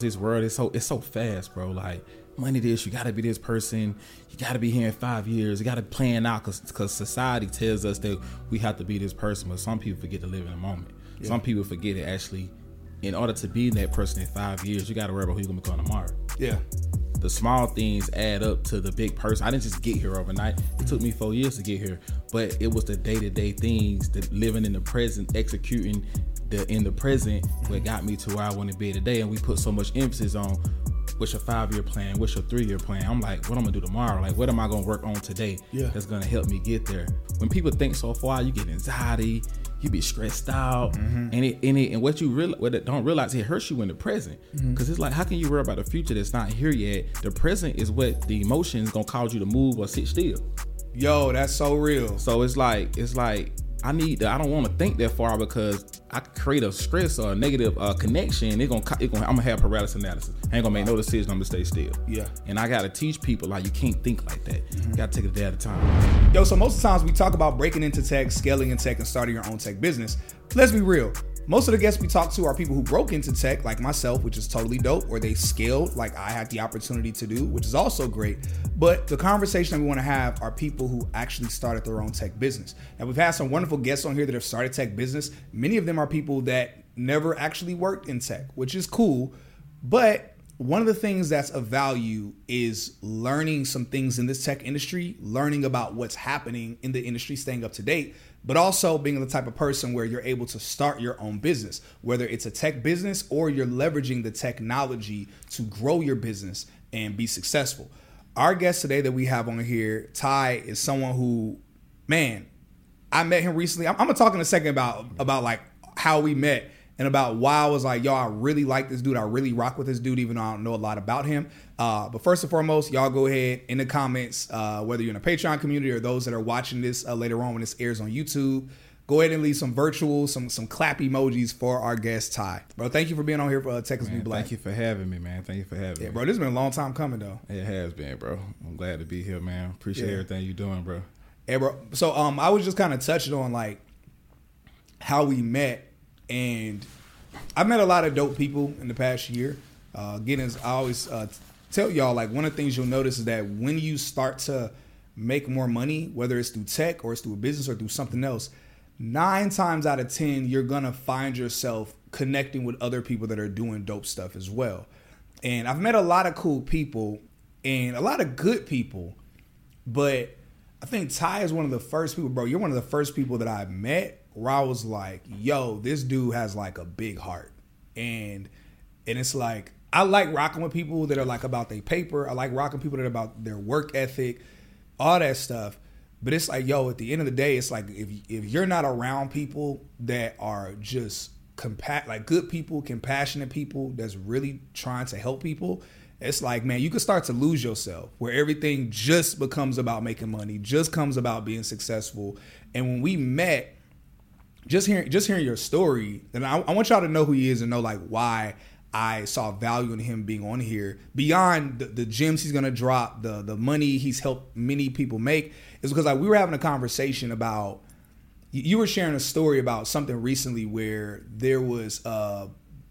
this world is so it's so fast, bro. Like money this, you gotta be this person, you gotta be here in five years, you gotta plan out because because society tells us that we have to be this person, but some people forget to live in the moment. Yeah. Some people forget it actually. In order to be that person in five years, you gotta worry about who you're gonna become tomorrow. Yeah. The small things add up to the big person. I didn't just get here overnight. It took me four years to get here, but it was the day to day things, the living in the present, executing the in the present what got me to where I want to be today. And we put so much emphasis on what's your five year plan, what's your three year plan. I'm like, what I'm gonna do tomorrow? Like, what am I gonna work on today yeah. that's gonna help me get there? When people think so far, you get anxiety, you be stressed out, mm-hmm. and it and it and what you really what it don't realize it hurts you in the present because mm-hmm. it's like how can you worry about the future that's not here yet? The present is what the emotions gonna cause you to move or sit still. Yo, that's so real. So it's like it's like I need to, I don't want to think that far because I create a stress or a negative uh, connection. It's gonna, it gonna, I'm gonna have paralysis analysis. I ain't gonna make no decision. I'm gonna stay still. Yeah. And I gotta teach people like you can't think like that. Mm-hmm. You gotta take it a day at a time. Yo, so most of the times we talk about breaking into tech, scaling in tech, and starting your own tech business. Let's be real. Most of the guests we talk to are people who broke into tech, like myself, which is totally dope, or they scaled, like I had the opportunity to do, which is also great. But the conversation that we want to have are people who actually started their own tech business. Now, we've had some wonderful guests on here that have started tech business. Many of them are people that never actually worked in tech, which is cool. But one of the things that's of value is learning some things in this tech industry, learning about what's happening in the industry, staying up to date but also being the type of person where you're able to start your own business, whether it's a tech business or you're leveraging the technology to grow your business and be successful. Our guest today that we have on here, Ty, is someone who, man, I met him recently. I'm, I'm gonna talk in a second about about like how we met and about why I was like, yo, I really like this dude. I really rock with this dude, even though I don't know a lot about him. Uh, but first and foremost, y'all go ahead in the comments, uh, whether you're in a Patreon community or those that are watching this uh, later on when this airs on YouTube. Go ahead and leave some virtual, some some clap emojis for our guest Ty, bro. Thank you for being on here for uh, Texas man, Be Black. Thank you for having me, man. Thank you for having yeah, me. bro. This has been a long time coming, though. It has been, bro. I'm glad to be here, man. Appreciate yeah. everything you're doing, bro. Yeah, bro. So, um, I was just kind of touching on like how we met and I've met a lot of dope people in the past year. Uh, again, as I always uh, tell y'all, like one of the things you'll notice is that when you start to make more money, whether it's through tech or it's through a business or through something else, nine times out of ten, you're gonna find yourself connecting with other people that are doing dope stuff as well. And I've met a lot of cool people and a lot of good people, but I think Ty is one of the first people, bro. You're one of the first people that I've met where I was like, yo, this dude has like a big heart. And and it's like I like rocking with people that are like about their paper. I like rocking people that are about their work ethic, all that stuff. But it's like, yo, at the end of the day, it's like if if you're not around people that are just compa- like good people, compassionate people that's really trying to help people, it's like, man, you can start to lose yourself where everything just becomes about making money, just comes about being successful. And when we met, just hearing just hearing your story, and I, I want y'all to know who he is and know like why I saw value in him being on here beyond the, the, gems he's gonna drop, the the money he's helped many people make, is because like we were having a conversation about you were sharing a story about something recently where there was uh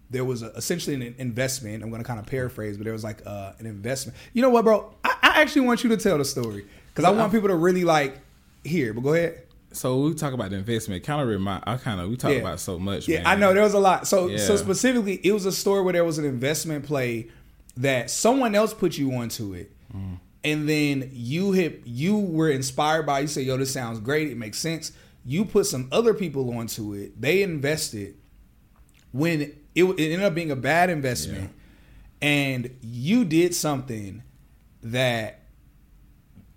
there was a, essentially an investment. I'm gonna kind of paraphrase, but there was like uh, an investment. You know what, bro? I, I actually want you to tell the story because I want people to really like hear. But go ahead so we talk about the investment. Kind of remind. I kind of we talk yeah. about so much. Yeah, man. I know there was a lot. So yeah. so specifically, it was a story where there was an investment play that someone else put you onto it, mm. and then you hit. You were inspired by. You say, "Yo, this sounds great. It makes sense." You put some other people onto it. They invested. When it, it ended up being a bad investment, yeah. and you did something that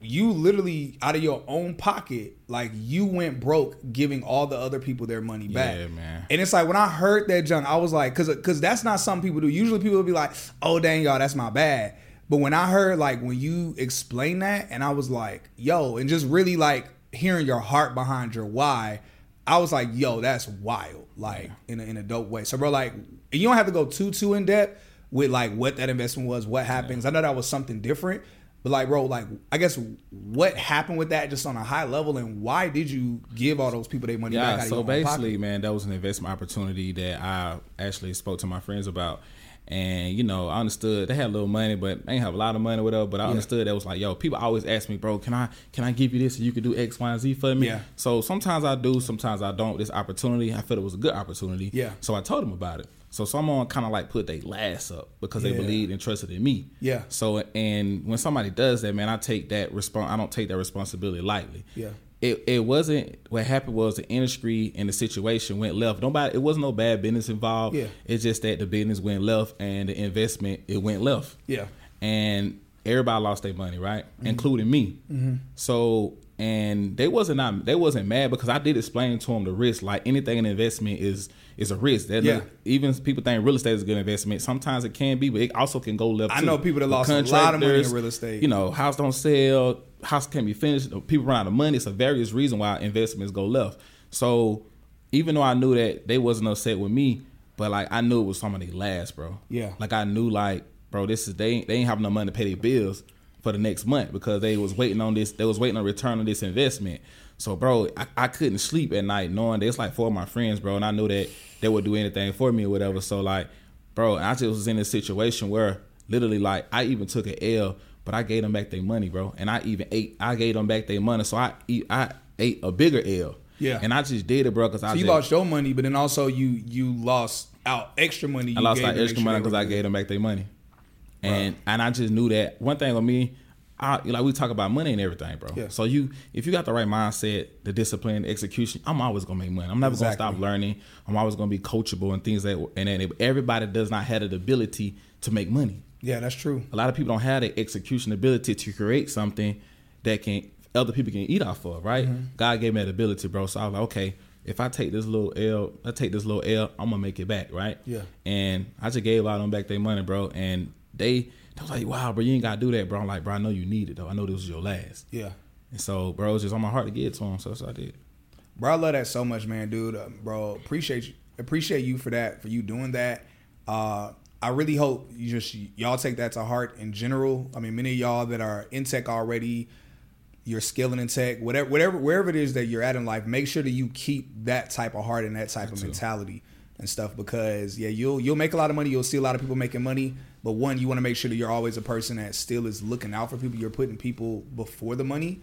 you literally out of your own pocket, like you went broke giving all the other people their money back. Yeah, man. And it's like when I heard that junk, I was like, cause cause that's not something people do. Usually people will be like, oh dang y'all, that's my bad. But when I heard like when you explain that, and I was like, yo, and just really like hearing your heart behind your why, I was like, yo, that's wild, like yeah. in a, in a dope way. So bro, like you don't have to go too too in depth with like what that investment was, what happens. Yeah. I know that was something different, but like, bro, like I guess what happened with that just on a high level, and why did you give all those people their money yeah, back? so basically, man, that was an investment opportunity that I actually spoke to my friends about, And you know, I understood they had a little money, but they ain't have a lot of money, whatever. But I Yeah. understood that was like, yo, people always ask me, bro, can I can I give you this and you can do X, Y, and Z for me? Yeah. So sometimes I do, sometimes I don't. This opportunity, I felt it was a good opportunity. Yeah. So I told them about it. So someone kind of like put their last up because they believed and trusted in me. Yeah. So and when somebody does that, man, I take that respon I don't take that responsibility lightly. Yeah. It, it wasn't what happened was the industry and the situation went left. Nobody it wasn't no bad business involved. Yeah. It's just that the business went left and the investment it went left. Yeah. And everybody lost their money, right? Mm-hmm. Including me. So and they wasn't not they wasn't mad because I did explain to them the risk. Like anything in investment is is a risk. That Yeah. even people think real estate is a good investment. Sometimes it can be, but it also can go left. I too. know people that lost a lot of money in real estate. You know, house don't sell, house can't be finished. People run out of money. It's a various reason why investments go left. So even though I knew that they wasn't upset with me, but like I knew it was somebody last, bro. Yeah. Like I knew, like, bro, this is they ain't- they ain't have no money to pay their bills for the next month because they was waiting on this. They was waiting on return on this investment. So, bro, I, I couldn't sleep at night knowing that it's like four of my friends, bro, and I knew that they would do anything for me or whatever. So, like, bro, I just was in a situation where literally, like, I even took an L, but I gave them back their money, bro, and I even ate. I gave them back their money, so I eat, I ate a bigger L. Yeah. and I just did it, bro, because I So you just, lost your money, but then also you you lost out extra money. I lost gave like to make extra money because I gave them back their money, and and I just knew that one thing with me, I like we talk about money and everything, bro. Yeah. So you if you got the right mindset, the discipline, the execution, I'm always gonna make money. I'm never Exactly. gonna stop learning. I'm always gonna be coachable and things that and then everybody does not have the ability to make money. Yeah, that's true. A lot of people don't have the execution ability to create something that can other people can eat off of, right? Mm-hmm. God gave me that ability, bro. So I was like, okay, if I take this little L, I take this little L, I'm gonna make it back, right? Yeah. And I just gave all them back their money, bro. And they, they was like, wow, bro, you ain't gotta do that, bro. I'm like, bro, I know you need it though. I know this was your last. Yeah. And so, bro, it was just on my heart to get to him. So that's what I did. Bro, I love that so much, man, dude. Um, bro, appreciate you. Appreciate you for that, for you doing that. Uh, I really hope you just y'all take that to heart in general. I mean, many of y'all that are in tech already, you're skilling in tech, whatever, whatever, wherever it is that you're at in life, make sure that you keep that type of heart and that type of too. mentality and stuff. Because yeah, you'll you'll make a lot of money. You'll see a lot of people making money. But one, you want to make sure that you're always a person that still is looking out for people. You're putting people before the money,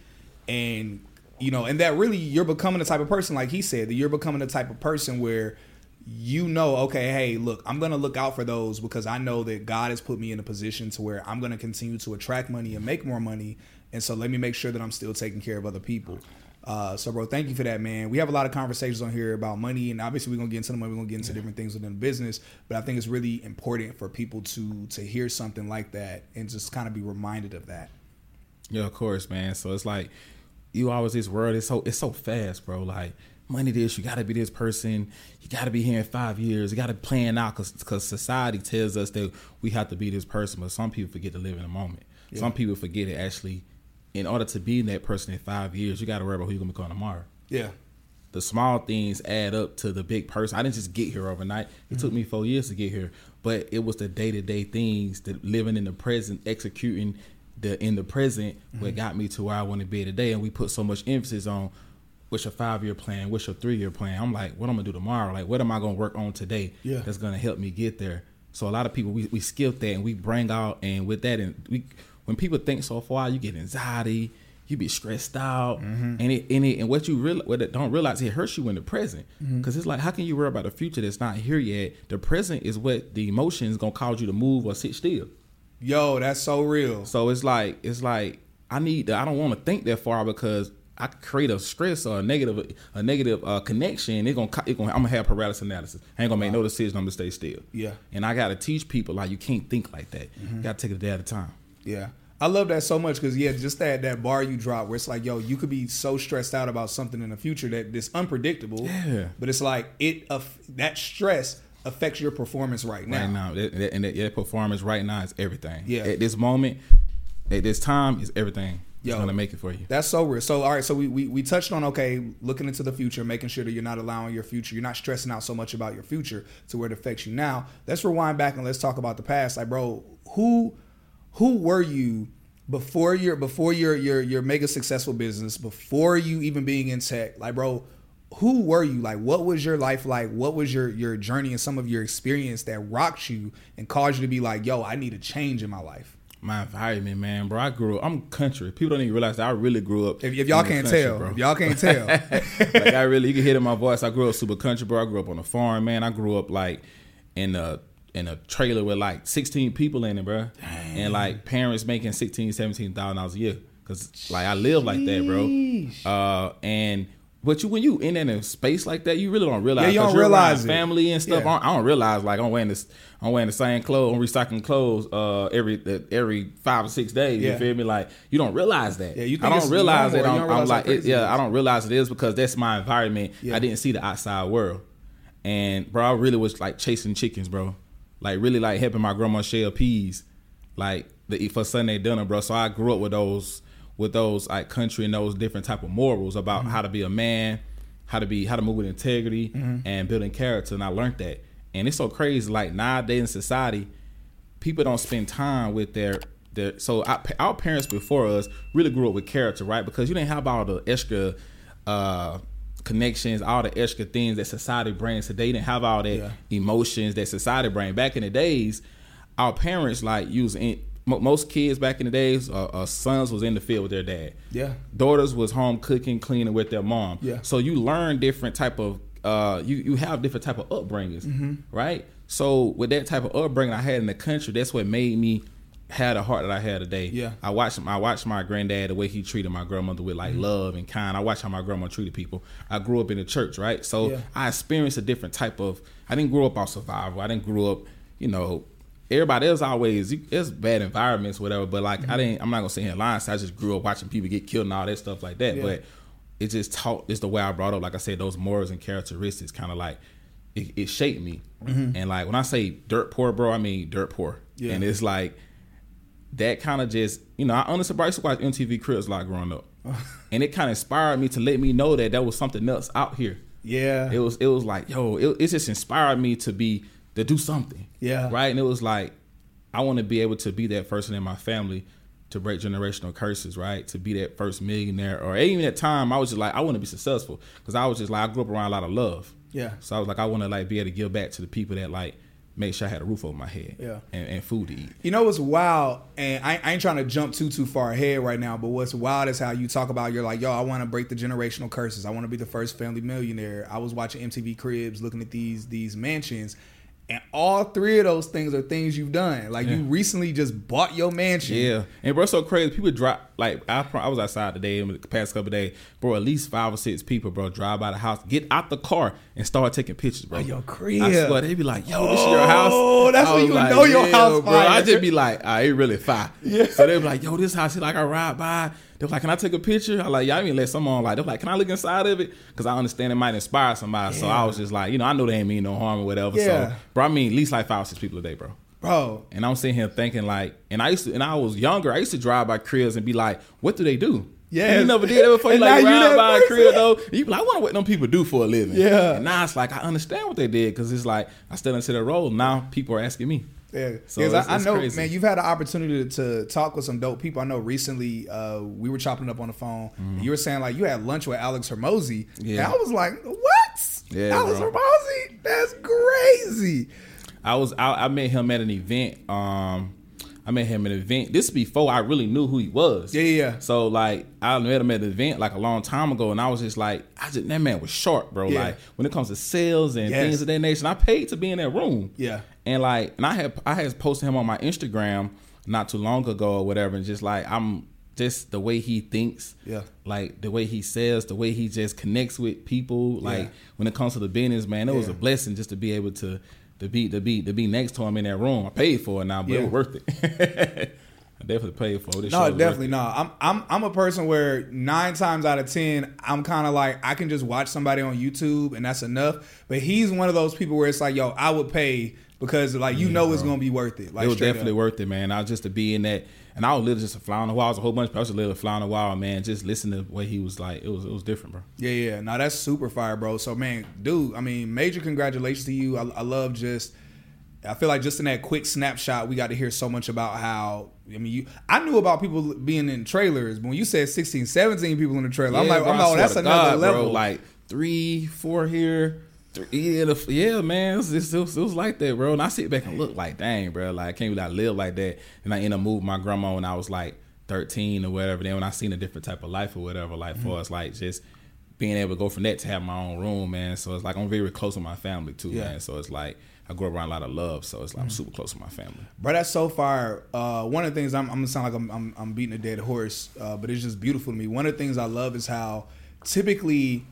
and you know, and that really you're becoming the type of person, like he said, that you're becoming the type of person where you know, okay, hey, look, I'm gonna look out for those because I know that God has put me in a position to where I'm gonna continue to attract money and make more money, and so let me make sure that I'm still taking care of other people. Uh, so, bro, thank you for that, man. We have a lot of conversations on here about money, and obviously we're gonna get into the money. We're gonna get into different things within business, but I think it's really important for people to to hear something like that and just kind of be reminded of that. Yeah, of course, man. So it's like you always this world is so it's so fast, bro. Like money this, you got to be this person. You got to be here in five years. You got to plan out because society tells us that we have to be this person, but some people forget to live in the moment. Some people forget it actually. In order to be that person in five years, you got to worry about who you're gonna become tomorrow. Yeah, The small things add up to the big person. I didn't just get here overnight. It mm-hmm. took me four years to get here, but it was the day to day things, that living in the present, executing the in the present, what mm-hmm. got me to where I want to be today. And we put so much emphasis on what's your five year plan, what's your three year plan. I'm like, what I'm gonna do tomorrow? Like, what am I gonna work on today? Yeah. that's gonna help me get there. So a lot of people we, we skip that and we bring out and with that and we when people think so far, you get anxiety, you be stressed out, mm-hmm. and it and it and what you real what it don't realize it hurts you in the present mm-hmm. because it's like how can you worry about the future that's not here yet? The present is what the emotions gonna cause you to move or sit still. yo, that's so real. So it's like it's like I need to, I don't want to think that far because I create a stress or a negative a negative uh, connection. It gonna it gonna I'm gonna have paralysis analysis. I ain't gonna make no decision. I'm gonna stay still. Yeah. And I gotta teach people like you can't think like that. You gotta take it a day at a time. Yeah. I love that so much because yeah, just that that bar you drop where it's like, yo, you could be so stressed out about something in the future that it's unpredictable. Yeah. But it's like it aff- that stress affects your performance right now. Right now, that, that, and that, yeah, performance right now is everything. Yeah. At this moment, at this time, is everything. Yo. It's gonna make it for you. That's so real. So all right, so we, we we touched on okay, looking into the future, making sure that you're not allowing your future, you're not stressing out so much about your future to where it affects you now. Let's rewind back and let's talk about the past. Like, bro, who who were you before your before your your your mega successful business, before you even being in tech? Like, bro, who were you? Like, what was your life like? What was your your journey and some of your experience that rocked you and caused you to be like, yo, I need a change in my life? My environment, man, bro. I grew up. I'm country. People don't even realize that I really grew up. If, if y'all can't country, tell, bro. if y'all can't tell, like I really, you can hear it in my voice. I grew up super country, bro. I grew up on a farm, man. I grew up like in a in a trailer with like 16 people in it, bro. And like parents making 16, 17,000 dollars a year. Cause like I live like that, bro. Uh, and but you when you in that in a space like that, you really don't realize. Yeah, you don't realize it. family and stuff. Yeah. I, don't, I don't realize like I'm wearing this. I'm wearing the same clothes. I'm recycling clothes uh, every every five or six days. Yeah. You feel me? Like you don't realize that. Yeah, you I don't realize that. I'm, don't I'm like, it, yeah. I don't realize it is because that's my environment. Yeah. I didn't see the outside world, and bro, I really was like chasing chickens, bro. Like really like helping my grandma shell peas, like the for Sunday dinner, bro. So I grew up with those with those like country and those different type of morals about Mm-hmm. how to be a man, how to be how to move with integrity and building character, and I learned that. And it's so crazy, like nowadays in society, people don't spend time with their their. So our, our parents before us really grew up with character, right? Because you didn't have all the extra uh, connections, all the extra things that society brings today. You didn't have all that Yeah. emotions that society brings. Back in the days, our parents like using most kids back in the days, uh, uh, sons was in the field with their dad yeah, daughters was home cooking cleaning with their mom Yeah. so you learn different type of uh you you have different type of upbringings Mm-hmm. right so with that type of upbringing i had in the country that's what made me had a heart that i had today Yeah. i watched i watched my granddad the way he treated my grandmother with like Mm-hmm. love and kind i watched how my grandma treated people i grew up in the church right so Yeah. i experienced a different type of i didn't grow up on survival i didn't grow up you know everybody else always it's bad environments whatever but like Mm-hmm. i didn't i'm not gonna say in lying so i just grew up watching people get killed and all that stuff like that Yeah. but it just taught it's the way i brought up like i said those morals and characteristics kind of like it, it shaped me and like when i say dirt poor bro i mean dirt poor Mm-hmm. Yeah. and it's like that kind of just you know i honestly I used to watch mtv cribs a lot growing up. And it kind of inspired me to let me know that there was something else out here. Yeah, it was it was like yo it, it just inspired me to be to do something. Yeah. right? And it was like i want to be able to be that person in my family to break generational curses right? To be that first millionaire or even at time i was just like i want to be successful because i was just like i grew up around a lot of love. Yeah. so i was like i want to like be able to give back to the people that like make sure i had a roof over my head Yeah. and, and food to eat You know what's wild, and I, I ain't trying to jump too too far ahead right now, but what's wild is how you talk about you're like, yo, I want to break the generational curses. I want to be the first family millionaire. I was watching MTV Cribs, looking at these these mansions, and all three of those things are things you've done. Like you recently just bought your mansion. Yeah, and bro, so crazy. People drop like I, I was outside today in the past couple days, bro. At least five or six people, bro, drive by the house, get out the car, and start taking pictures, bro. Of your crib. I swear they be like, "Yo, this is your house." Oh, that's when you know your house bro. I just be like, "Ah, it really fire." Yeah. So they be like, "Yo, this house." Like I ride by, they was like, "Can I take a picture?" I like, "Y'all even let someone like." They're like, "Can I look inside of it?" Because I understand it might inspire somebody. So I was just like, you know, I know they ain't mean no harm or whatever. Yeah. So, bro, I mean, at least like five or six people a day, bro. bro. And I'm sitting here thinking like, and I used to, and I was younger. I used to drive by cribs and be like, "What do they do?" Yeah, you never did that before. You like ride by a crib though. You be like, "I wonder what them people do for a living." Yeah. And now it's like I understand what they did because it's like I stepped into the role. Now people are asking me. Yeah, So because I, I know, crazy. man, you've had an opportunity to, to talk with some dope people. I know recently uh, we were chopping up on the phone. and You were saying like you had lunch with Alex Hormozi. Yeah. and I was like, what? Yeah, Alex bro. Hormozi? That's crazy. I was I, I met him at an event. Um, I met him at an event. This before I really knew who he was. Yeah, yeah, yeah. So like I met him at an event like a long time ago, and I was just like, I just that man was sharp, bro. Yeah. Like when it comes to sales and Yes. things of that nature, I paid to be in that room. Yeah. And like, and I had I had posted him on my Instagram not too long ago or whatever, and just like I'm just the way he thinks. Yeah. Like the way he says, the way he just connects with people. Like Yeah. when it comes to the business, man, it was a blessing just to be able to to be to be to be next to him in that room. I paid for it now, but Yeah. it was worth it. I definitely paid for it. This No, definitely it. no. I'm I'm I'm a person where nine times out of ten, I'm kind of like I can just watch somebody on YouTube and that's enough. But he's one of those people where it's like, yo, I would pay because like you know it's gonna be worth it. Like it was definitely up. worth it, man. I was just to be in that, and I was literally just a fly on the wall. I was a whole bunch of. I was just literally a fly on the wall, man. Just listen to what he was like. It was it was different, bro. Yeah, yeah. Now that's super fire, bro. So, man, dude, I mean, major congratulations to you. I, I love just. I feel like just in that quick snapshot, we got to hear so much about how. I mean, you. I knew about people being in trailers, but when you said 16, 17 people in the trailer, I'm like, bro, I'm like, oh, that's another God, level. Bro, like three, four here. Yeah, the, yeah, man, it was, it, was, it was like that, bro. And I sit back and look like, dang, bro, like I can't believe I live like that. And I end up moving my grandma when I was like 13 or whatever. Then when I seen a different type of life or whatever, like mm-hmm. for us, like just being able to go from that to have my own room, man. So it's like I'm very close with my family too, yeah. man. So it's like I grew up around a lot of love, so it's like I'm mm. super close with my family. Bro, that's so far. Uh, one of the things I'm, I'm, gonna sound like I'm, I'm, I'm beating a dead horse, uh, but it's just beautiful to me. One of the things I love is how typically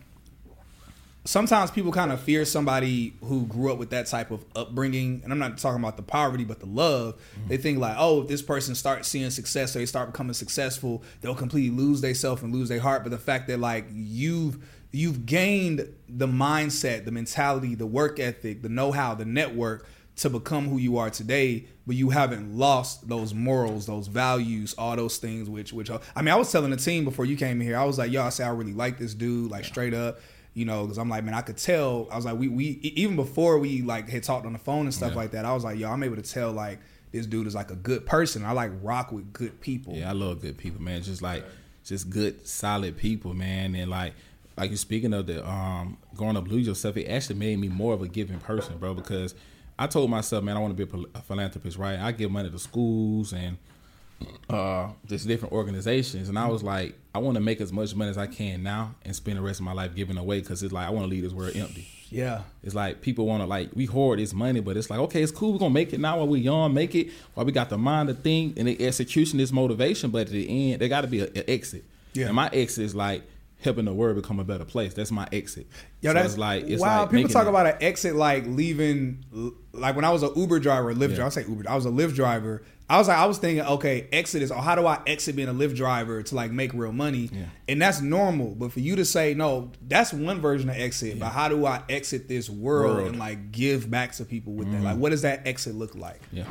sometimes people kind of fear somebody who grew up with that type of upbringing and i'm not talking about the poverty but the love mm-hmm. they think like oh if this person starts seeing success or they start becoming successful they'll completely lose themselves and lose their heart but the fact that like you've you've gained the mindset the mentality the work ethic the know-how the network to become who you are today but you haven't lost those morals those values all those things which which i mean i was telling the team before you came here i was like yo i say i really like this dude like yeah. straight up you know, because I'm like, man, I could tell. I was like, we we even before we like had talked on the phone and stuff yeah. like that. I was like, yo, I'm able to tell like this dude is like a good person. I like rock with good people. Yeah, I love good people, man. Just like just good, solid people, man. And like like you're speaking of the um growing up lose yourself, it actually made me more of a giving person, bro. Because I told myself, man, I want to be a philanthropist, right? I give money to schools and uh, just different organizations, and I was like, I want to make as much money as I can now and spend the rest of my life giving away because it's like I want to leave this world empty. Yeah, it's like people want to like we hoard this money, but it's like okay, it's cool. We're gonna make it now while we're young, make it while we got the mind to think and the execution is motivation. But at the end, there got to be an exit. Yeah, and my exit is like helping the world become a better place. That's my exit. Yeah, so that's like it's wow. Like people talk it, about an exit like leaving. Like when I was an Uber driver, Lyft yeah. driver. I say Uber. I was a Lyft driver. I was like, I was thinking, okay, exit is, or how do I exit being a Lyft driver to like make real money? Yeah. And that's normal. But for you to say, no, that's one version of exit. Yeah. But how do I exit this world, world, and like give back to people with mm-hmm. that? Like, what does that exit look like? Yeah.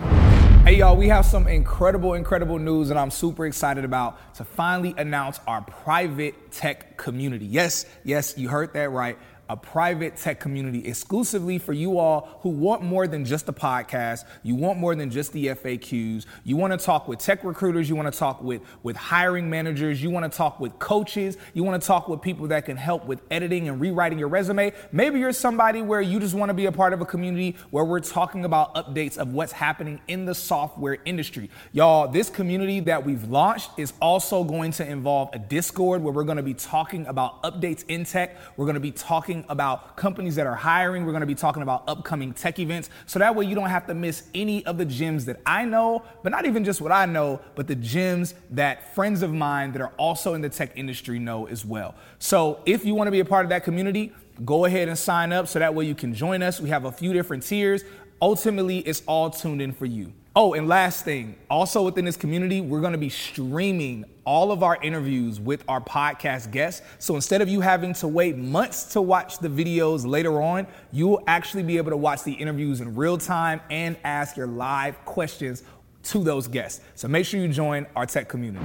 Hey, y'all, we have some incredible, incredible news that I'm super excited about to finally announce our private tech community. Yes, yes, you heard that right a private tech community exclusively for you all who want more than just a podcast. You want more than just the FAQs. You want to talk with tech recruiters. You want to talk with, with hiring managers. You want to talk with coaches. You want to talk with people that can help with editing and rewriting your resume. Maybe you're somebody where you just want to be a part of a community where we're talking about updates of what's happening in the software industry. Y'all, this community that we've launched is also going to involve a Discord where we're going to be talking about updates in tech. We're going to be talking talking about companies that are hiring. We're going to be talking about upcoming tech events. So that way you don't have to miss any of the gems that I know, but not even just what I know, but the gems that friends of mine that are also in the tech industry know as well. So if you want to be a part of that community, go ahead and sign up so that way you can join us. We have a few different tiers. Ultimately, it's all tuned in for you. Oh, and last thing, also within this community, we're gonna be streaming all of our interviews with our podcast guests. So instead of you having to wait months to watch the videos later on, you will actually be able to watch the interviews in real time and ask your live questions to those guests. So make sure you join our tech community.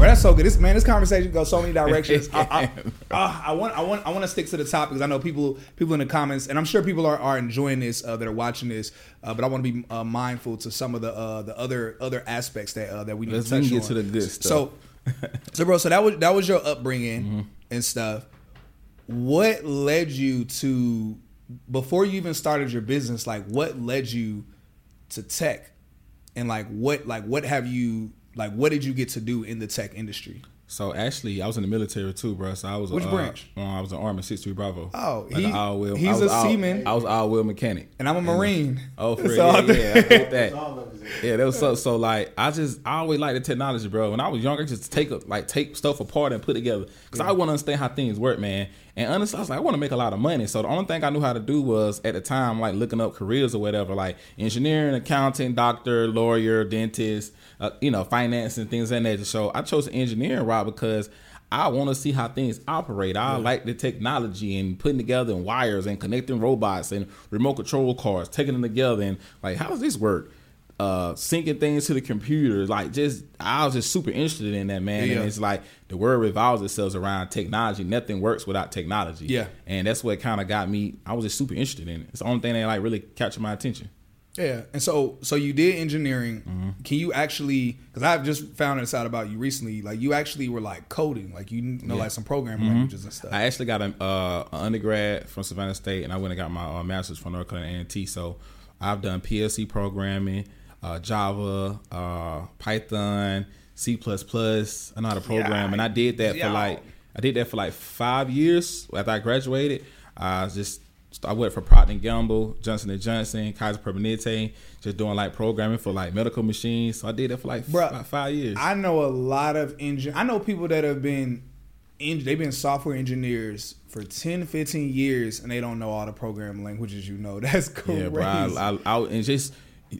Bro, that's so good. This man, this conversation goes so many directions. I, I, uh, I, want, I want, I want to stick to the topic because I know people, people in the comments, and I'm sure people are, are enjoying this uh, that are watching this. Uh, but I want to be uh, mindful to some of the uh, the other other aspects that uh, that we need Let's to touch get on. to the good stuff. So, so bro, so that was that was your upbringing mm-hmm. and stuff. What led you to before you even started your business? Like, what led you to tech? and like what like what have you like what did you get to do in the tech industry? So actually, I was in the military too, bro. So I was which uh, branch? Uh, I was an Army six three Bravo. Oh, like he, he's a all, seaman. I was all wheel mechanic, and I'm a Marine. And, oh, for so yeah, yeah, I get that. yeah, that was so so like I just I always liked the technology, bro. When I was younger, just take a, like take stuff apart and put together because yeah. I want to understand how things work, man. And honestly, I was like, I want to make a lot of money. So the only thing I knew how to do was at the time, like looking up careers or whatever, like engineering, accounting, doctor, lawyer, dentist, uh, you know, finance and things like that. So I chose the engineering route because I want to see how things operate. I like the technology and putting together and wires and connecting robots and remote control cars, taking them together and like, how does this work? Uh, syncing things to the computer. Like just I was just super interested in that man. Yeah. And it's like the world revolves itself around technology. Nothing works without technology. Yeah. And that's what kind of got me. I was just super interested in it. It's the only thing that like really captured my attention. Yeah, and so so you did engineering. Mm-hmm. Can you actually? Because I've just found this out about you recently. Like you actually were like coding, like you know, Yeah. Mm-hmm. like some programming languages and stuff. I actually got an uh, an undergrad from Savannah State, and I went and got my uh, master's from North Carolina A&T. So I've done PLC programming, uh, Java, uh, Python, C++. I know how to program, and I did that Yeah. for like I did that for like five years after I graduated. I just I went for Procter and Gamble, Johnson and Johnson, Kaiser Permanente, just doing like programming for like medical machines. So I did that for like Bruh, about five years. I know a lot of engine. I know people that have been, en- they've been software engineers for 10, 15 years, and they don't know all the programming languages. You know, that's crazy. Yeah, bro. I, I, I and just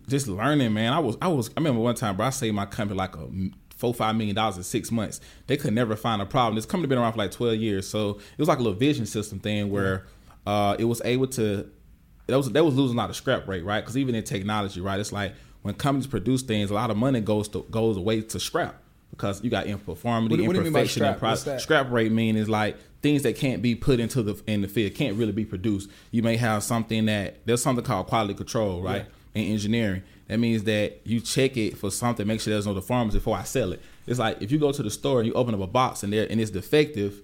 just learning, man. I was I was. I remember one time, bro. I saved my company like a four five million dollars in six months. They could never find a problem. This company been around for like twelve years, so it was like a little vision system thing where uh, it was able to. That was that was losing a lot of scrap rate, right? Because even in technology, right, it's like when companies produce things, a lot of money goes to goes away to scrap because you got imperformity, What what do you mean imperfection, and scrap? Pro- scrap rate mean is like things that can't be put into the in the field can't really be produced. You may have something that there's something called quality control, right? In engineering, that means that you check it for something, make sure there's no deformity before I sell it. It's like if you go to the store and you open up a box and there and it's defective,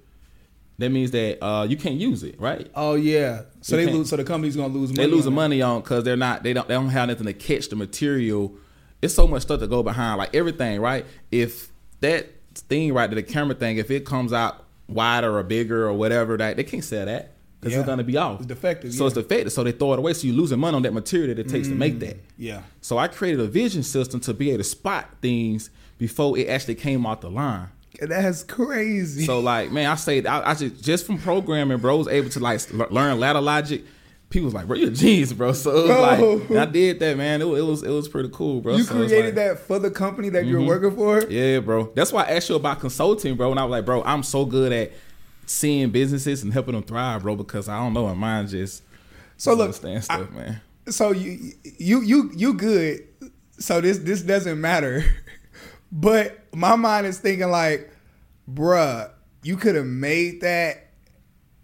that means that uh, you can't use it, right? Oh yeah. So You they lose. So the company's gonna lose. money They losing on money on because they're not they don't they don't have nothing to catch the material. It's so much stuff to go behind, like everything, right? If that thing right, the camera thing, if it comes out wider or bigger or whatever, that they can't sell that because Yeah. it's gonna be off. It's defective, So yeah. it's defective. So they throw it away. So you're losing money on that material that it takes to make mm. that. Yeah. So I created a vision system to be able to spot things before it actually came off the line. That's crazy. So like, man, I say I, I just just from programming, bro, was able to like l- learn ladder logic. People was like, bro, you're a genius, bro. So it was Bro. like, I did that, man. It, it was it was pretty cool, bro. you So created like- that for the company that you're mm-hmm. working for. yeah, bro. That's why I asked you about consulting, bro. And I was like, bro, I'm so good at seeing businesses and helping them thrive, bro. Because I don't know, my mind just So look, understand stuff, man. so you you you you good. So this this doesn't matter. But my mind is thinking like, bruh, you could have made that,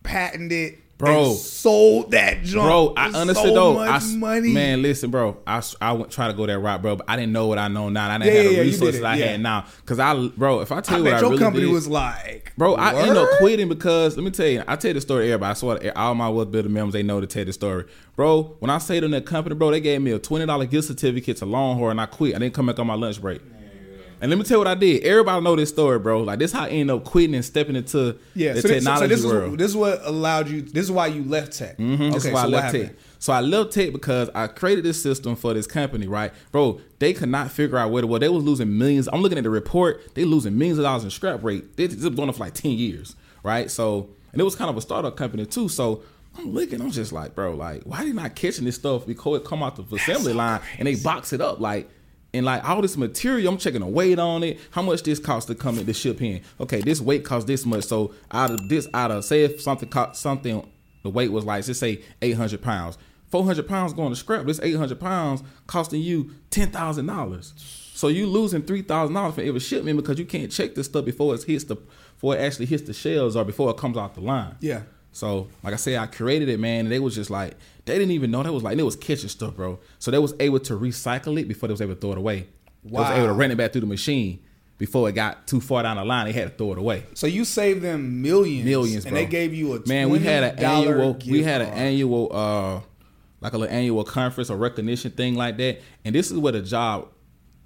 patented, Bro. sold that junk. Bro, I honestly so though, much I money. man, listen, bro, I, I went try to go that route, bro, but I didn't know what I know now. I didn't Yeah, have the yeah, resources it, I yeah. had now. Cause I, bro, if I tell I you what bet I your really company did, was like, Bro, I ended up quitting because let me tell you, I tell the story to everybody. I swear, all my wealth building members they know to tell the story. Bro, when I say to that company, bro, they gave me a twenty dollar gift certificate to Longhorn, and I quit. I didn't come back on my lunch break. And let me tell you what I did. Everybody know this story, bro. Like this, how I ended up quitting and stepping into Yeah, the so, this, so technology this world. is this is what allowed you. This is why you left tech. Mhm, This is why so I left? Tech. So I left Tech because I created this system for this company, right? Bro, they could not figure out where to well, they was losing millions. I'm looking at the report, they losing millions of dollars in scrap rate. They just going on for like 10 years, right? So and it was kind of a startup company too. So I'm looking, I'm just like, bro, like, why are they not catching this stuff before it come out the assembly line and they box it up like and like all this material, I'm checking the weight on it. How much this costs to come in to ship in? Okay, this weight costs this much. So out of this, out of say if something cost something, the weight was like let's say 800 pounds. 400 pounds going to scrap. This 800 pounds costing you ten thousand dollars. So you losing three thousand dollars for every shipment because you can't check this stuff before it hits the before it actually hits the shelves or before it comes off the line. Yeah. So, like I said, I created it, man, and they was just like, they didn't even know. They was like, it was kitchen stuff, bro. So they was able to recycle it before they was able to throw it away. Wow. They was able to run it back through the machine before it got too far down the line. They had to throw it away. So you saved them millions, Millions, and bro. they gave you a man. We had an $20 annual, we had an card. annual, uh, like a little annual conference or recognition thing like that. And this is what a job.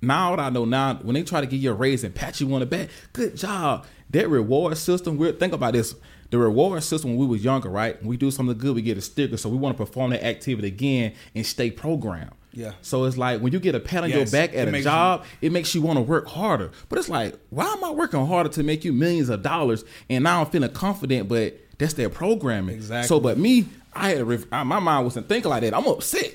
Now what I know now, when they try to give you a raise and pat you on the back, good job. That reward system, we're think about this. The reward system when we was younger, right? When we do something good, we get a sticker. So we want to perform that activity again and stay programmed. Yeah. So it's like when you get a pat on Yes, your back at a makes you- job, it makes you want to work harder. But it's like, why am I working harder to make you millions of dollars? And now I'm feeling confident, but that's their programming. Exactly. So, but me, I had a, my mind wasn't thinking like that. I'm upset.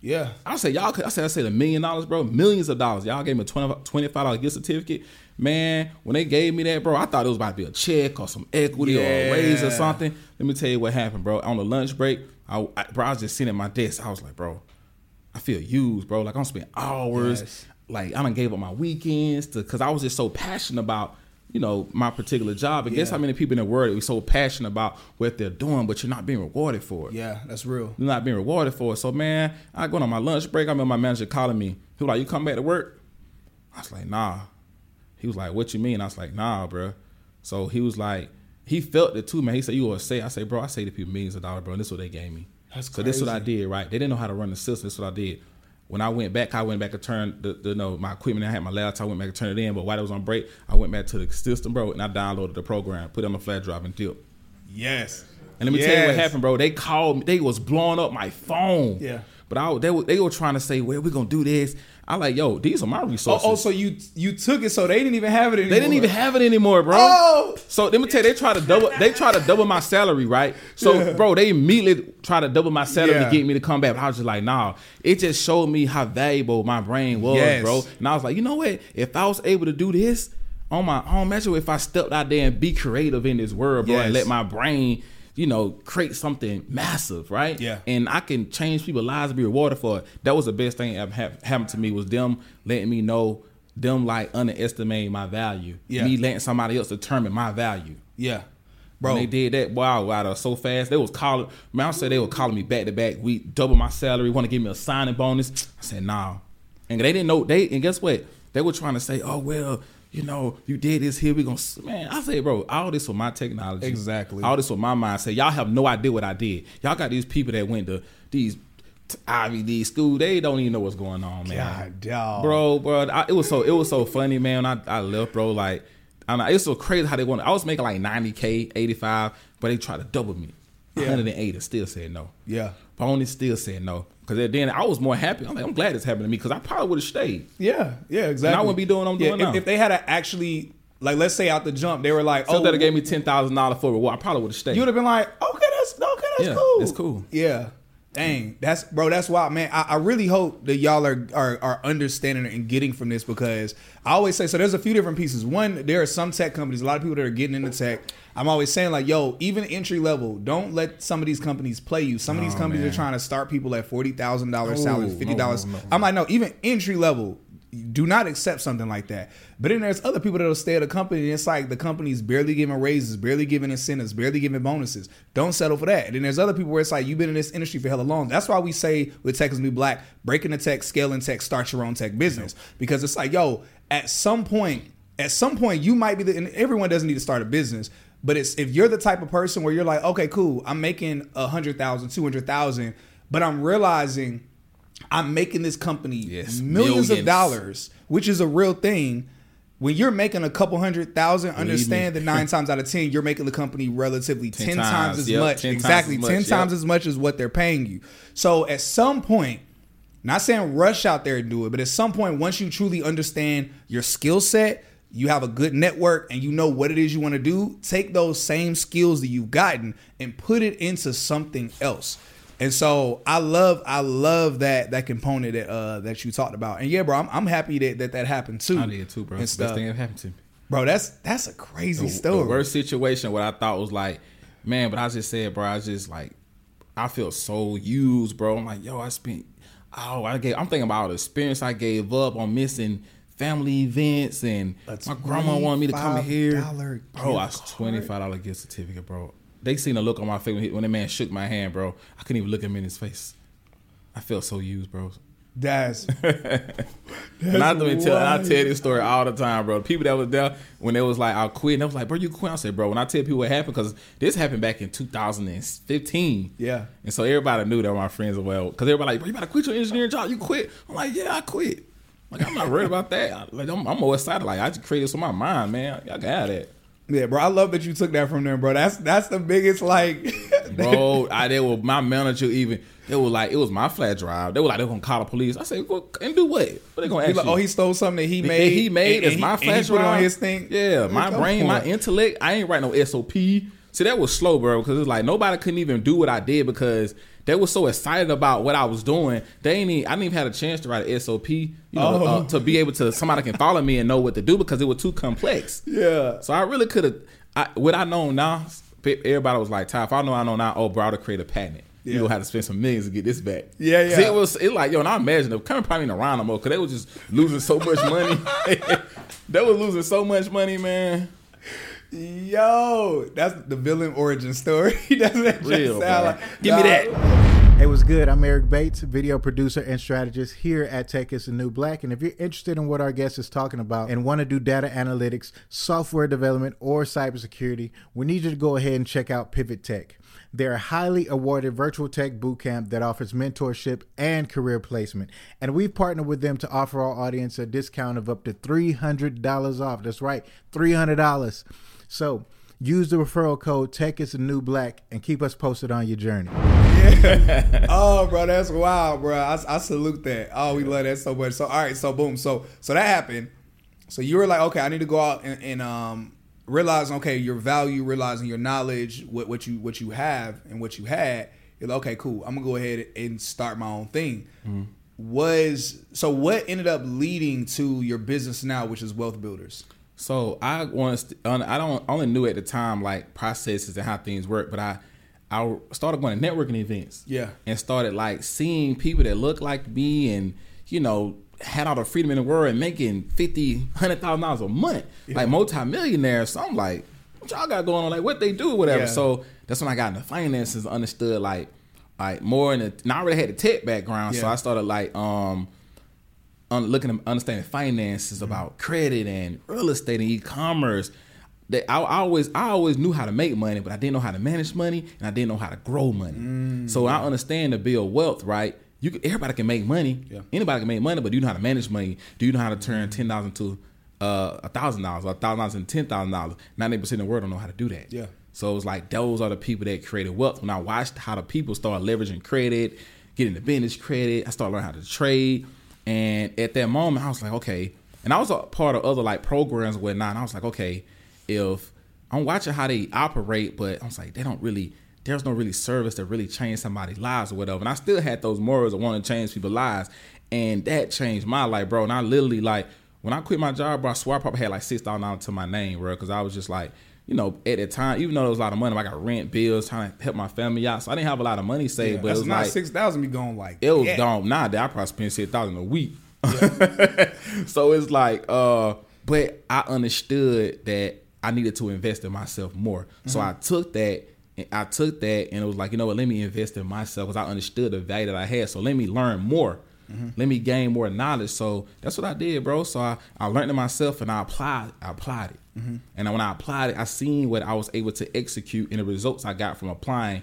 Yeah. I said, y'all, could- I said, I said a million dollars, bro, millions of dollars. Y'all gave me a 20, $25 gift certificate. Man, when they gave me that, bro, I thought it was about to be a check or some equity or a raise or something. Let me tell you what happened, bro. On the lunch break, I, I, bro, I was just sitting at my desk. I was like, bro, I feel used, bro. Like I'm spending hours. Yes. Like I done gave up my weekends to because I was just so passionate about you know, my particular job. And guess Yeah. how many people in the world are so passionate about what they're doing, but you're not being rewarded for it. Yeah, that's real. You're not being rewarded for it. So man, I going on my lunch break. I remember my manager calling me. He was like, "You come back to work?" I was like, "Nah." He was like, "What you mean?" I was like, "Nah, bro." So he was like, he felt it too, man. He said, "You will say?" I say, "Bro, I say to people millions of dollars, bro. And this is what they gave me." That's so this is what I did, right? They didn't know how to run the system. This is what I did. When I went back, I went back and turned the, the no my equipment. I had my laptop. I went back and turned it in. But while I was on break, I went back to the system, bro, and I downloaded the program, put it on the flash drive, and dipped. Yes. And let me tell you what happened, bro. They called me. They was blowing up my phone. Yeah. But I, they were they were trying to say, "Well, we gonna do this." I like, yo, these are my Oh, oh resources. oh, so you you took it, so they didn't even have it anymore. they didn't even have it anymore, bro. Oh! So let me tell you, they try to double. They try to double my salary, right? So, Yeah. bro, they immediately try to double my salary Yeah. to get me to come back. But I was just like, nah. It just showed me how valuable my brain was, Yes. bro. And I was like, you know what? If I was able to do this on my own, imagine if I stepped out there and be creative in this world, bro, and let my brain, you know, create something massive, right? Yeah. And I can change people's lives and be rewarded for it. That was the best thing that hap- happened to me was them letting me know, them like underestimating my value. Yeah. Me letting somebody else determine my value. Yeah, Bro, bro. they did that. Wow, wow, that was so fast. They was calling. Man, I said they were calling me back to back We double my salary, want to give me a signing bonus. I said nah, and they didn't know. They and guess what? They were trying to say, oh well, you know, you did this here. We gonna man. I say, bro, all this for my technology. Exactly. All this for my mind. mindset. Y'all have no idea what I did. Y'all got these people that went to these Ivy League school. They don't even know what's going on, man God, dog. bro, bro. I, it was so it was so funny, man. I I left, bro. Like, I know it's so crazy how they want. I was making like ninety k, eighty five, but they tried to double me. Yeah. One hundred and eighty, still said no. Yeah. Pony still said no. Because then I was more happy. I'm like, I'm glad it's happened to me because I probably would have stayed. Yeah, yeah, exactly. And I wouldn't be doing what I'm Yeah, doing if, now. If they had to actually, like, let's say out the jump, they were like, So "Oh, that gave me ten thousand dollars for reward. I probably would have stayed. you would have been like, okay, that's okay, that's Yeah, cool, it's cool. Yeah, dang, that's bro, that's why, man. I, I really hope that y'all are, are are understanding and getting from this because I always say so. There's a few different pieces. One, there are some tech companies, a lot of people that are getting into tech. I'm always saying like, yo, even entry level, don't let some of these companies play you. Some of these No, companies man. are trying to start people at forty thousand dollars No, salary, fifty dollars. no, no. I'm like, no, even entry level, do not accept something like that. But then there's other people that'll stay at a company and it's like the company's barely giving raises, barely giving incentives, barely giving bonuses. Don't settle for that. And then there's other people where it's like you've been in this industry for hella long. That's why we say with Tech is New Black, breaking the tech, scaling tech, start your own tech business. Because it's like, yo, at some point, at some point you might be the and everyone doesn't need to start a business. But it's if you're the type of person where you're like, okay, cool, I'm making a hundred thousand, two hundred thousand, but I'm realizing I'm making this company Yes, millions, of dollars, which is a real thing. When you're making a couple hundred thousand, understand me. that nine times out of ten, you're making the company relatively ten, times, times, as yep, much. 10 times exactly, as much, ten yep. times as much as what they're paying you. So at some point, not saying rush out there and do it, but at some point, once you truly understand your skill set, you have a good network, and you know what it is you want to do, take those same skills that you've gotten and put it into something else. And so I love, I love that that component that uh that you talked about. And yeah, bro, I'm, I'm happy that that, that happened too. I did too, bro. And It's the best thing that happened to me. Bro, that's that's a crazy the, story. the worst situation what I thought was like, man, but I just said, bro, I just like, I feel so used, bro. I'm like, yo, I spent, oh, I gave. I'm thinking about all the experience I gave up on missing family events, and my grandma wanted me to come here. Bro, I was twenty five dollar gift certificate, bro. They seen the look on my face when, he, when the man shook my hand, bro. I couldn't even look him in his face. I felt so used, bro. That's And I, tell, I tell this story all the time, bro. People that was there when they was like, "I'll quit," and they was like, "Bro, you quit?" I said, "Bro, when I tell people what happened, because this happened back in 2015, Yeah. and so everybody knew that my friends were well, because everybody like, "Bro, you gotta quit your engineering job. You quit." I'm like, "Yeah, I quit." Like I'm not worried about that. Like I'm, I'm more excited. Like I just created this with my mind, man. I got it. yeah, bro. I love that you took that from them, bro. That's that's the biggest like bro. I they were my manager even. They were like, it was my flat drive. They were like, they're gonna call the police. I said, go and do what? What they gonna ask like, you? oh, he stole something that he that made. he made and my he, and he flash drive on his thing. Yeah, my brain, my intellect. I ain't write no SOP. See, that was slow, bro, because it's like nobody couldn't even do what I did because they were so excited about what I was doing. They ain't even, I didn't even have a chance to write an SOP, you know, Oh. uh, to be able to somebody can follow me and know what to do because it was too complex. Yeah. So I really could have. I, what I know now, everybody was like, "Ty, if I know I know now, oh, bro, I would create a patent. Yeah. You gonna have to spend some millions to get this back." Yeah, yeah. It was it like yo, and I imagine the company probably ain't around no more because they was just losing so much money. they were losing so much money, man. Yo, that's the villain origin story. Doesn't that just Real, sound like? Give me that. Hey, what's good? I'm Eric Bates, video producer and strategist here at Tech is the New Black. And if you're interested in what our guest is talking about and want to do data analytics, software development, or cybersecurity, we need you to go ahead and check out Pivot Tech. They're a highly awarded virtual tech bootcamp that offers mentorship and career placement. And we've partnered with them to offer our audience a discount of up to $300 off. That's right, $300. So use the referral code Tech is the New Black and keep us posted on your journey. Yeah. Oh, bro, that's wild, bro. I, I salute that. Oh, we love that so much. So, all right, so boom, so so that happened. So you were like, okay, I need to go out and, and um realize, okay, your value, realizing your knowledge, what what you what you have and what you had. You're like, okay, cool. I'm gonna go ahead and start my own thing. Was so what ended up leading to your business now, which is Wealth Builders. So I want I don't only knew at the time like processes and how things work, but I I started going to networking events. Yeah. And started like seeing people that look like me and you know had all the freedom in the world and making fifty, hundred thousand dollars a month, like multimillionaires. So I'm like, what y'all got going on? Like what they do, whatever. Yeah. So that's when I got into finances, understood like like more in the. And I already had the tech background, so I started like um looking at understanding finances mm-hmm. about credit and real estate and e-commerce. That I, I always I always knew how to make money, but I didn't know how to manage money and I didn't know how to grow money. Mm, so I understand to build wealth, right? You can, everybody can make money. Yeah. Anybody can make money, but do you know how to manage money? Do you know how to turn mm-hmm. ten thousand to uh, a thousand dollars or a thousand dollars into ten thousand dollars? Ninety percent of the world don't know how to do that. Yeah. So it's like those are the people that created wealth. When I watched how the people start leveraging credit, getting the business credit, I started learning how to trade. And at that moment, I was like, okay. And I was a part of other like programs and whatnot. And I was like, okay, if I'm watching how they operate, but I was like, they don't really, there's no really service that really change somebody's lives or whatever. And I still had those morals of wanting to change people's lives. And that changed my life, bro. And I literally like, when I quit my job, bro, I swear I probably had like six thousand dollars to my name, bro, because I was just like, you know, at the time, even though there was a lot of money, I got rent, bills, trying to help my family out, so I didn't have a lot of money saved. but it was not like six thousand. Be going like it was yeah. dumb. Nah, I probably spent six thousand a week. so it's like, uh, but I understood that I needed to invest in myself more. So Mm-hmm. I took that. and I took that and it was like, you know what? Let me invest in myself because I understood the value that I had. So let me learn more. Mm-hmm. Let me gain more knowledge. So that's what I did, bro. So I, I learned it myself and I applied. I applied it. Mm-hmm. And when I applied it, I seen what I was able to execute and the results I got from applying